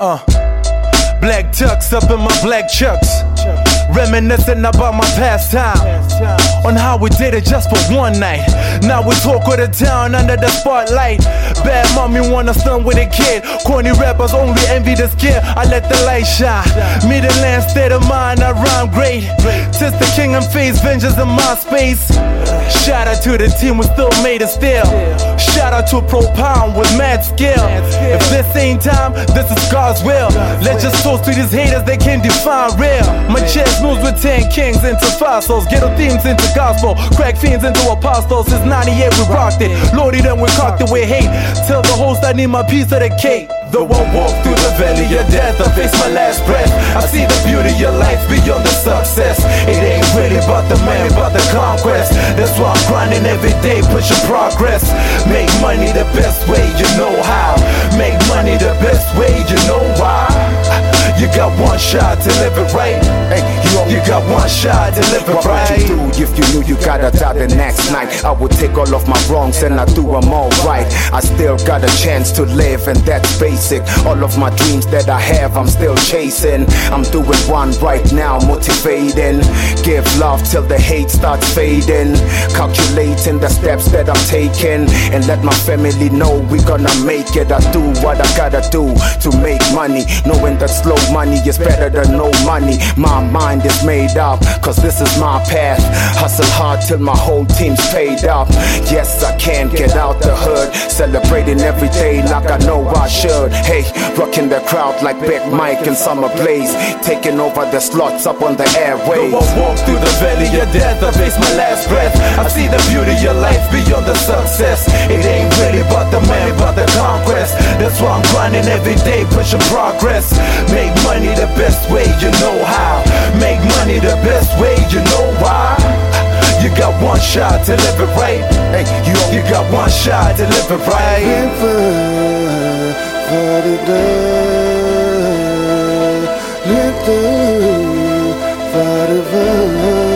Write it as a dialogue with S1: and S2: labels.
S1: Uh. up in my black chucks. Reminiscing about my past time. On how we did it just for one night. Now we talk with the town under the spotlight. Bad mommy wanna stun with a kid. Corny rappers only envy the kid. I let the light shine. Me the land state of mind, I rhyme great. Tis the king and face vengeance in my space. Shout out to the team, we still made it still. Shout out to Pro Pound with mad skill. If this ain't time, this is God's will. Let's just toast to these haters, they can't define real. My chest moves with 10 kings into fossils. Ghetto themes into gospel. Crack fiends into apostles. Since 98 we rocked it. Lordy then we cocked it with hate. Tell the host I need my piece of the cake. Though I walk through the valley of death, I face my last breath. I see the beauty of life money the best way you know how. Make money the best way you know why. You got one shot to live it right.
S2: Hey, you,
S1: got one shot to live it
S2: What would
S1: right.
S2: you do if you knew you gotta die the next night? I would take all of my wrongs and I do them all right. I still got a chance to live, and that's basic. All of my dreams that I have, I'm still chasing. I'm doing one right now, motivating. Give love till the hate starts fading. Calculating the steps that I'm taking, and let my family know we gonna make it. I do what I gotta do to make money, knowing that slow money is better than no money. My mind is made up, cause this is my path. Hustle hard till my whole team's paid up. Yes, I can get out the hood, celebrating every day like I know I should. Hey, rocking the crowd like Big Mike and Summer Blaze, taking over the slots up on the airways.
S1: Walk through the valley of death, I face my last breath. I see the beauty of life beyond the success. It ain't really about the money, about the conquest. That's why I'm grinding every day, pushing progress. Make money the best way you know how. Make money the best way, you know why? You got one shot to live it right.
S2: Hey, you,
S1: you got one shot to live it right.
S3: Live, live, live, live,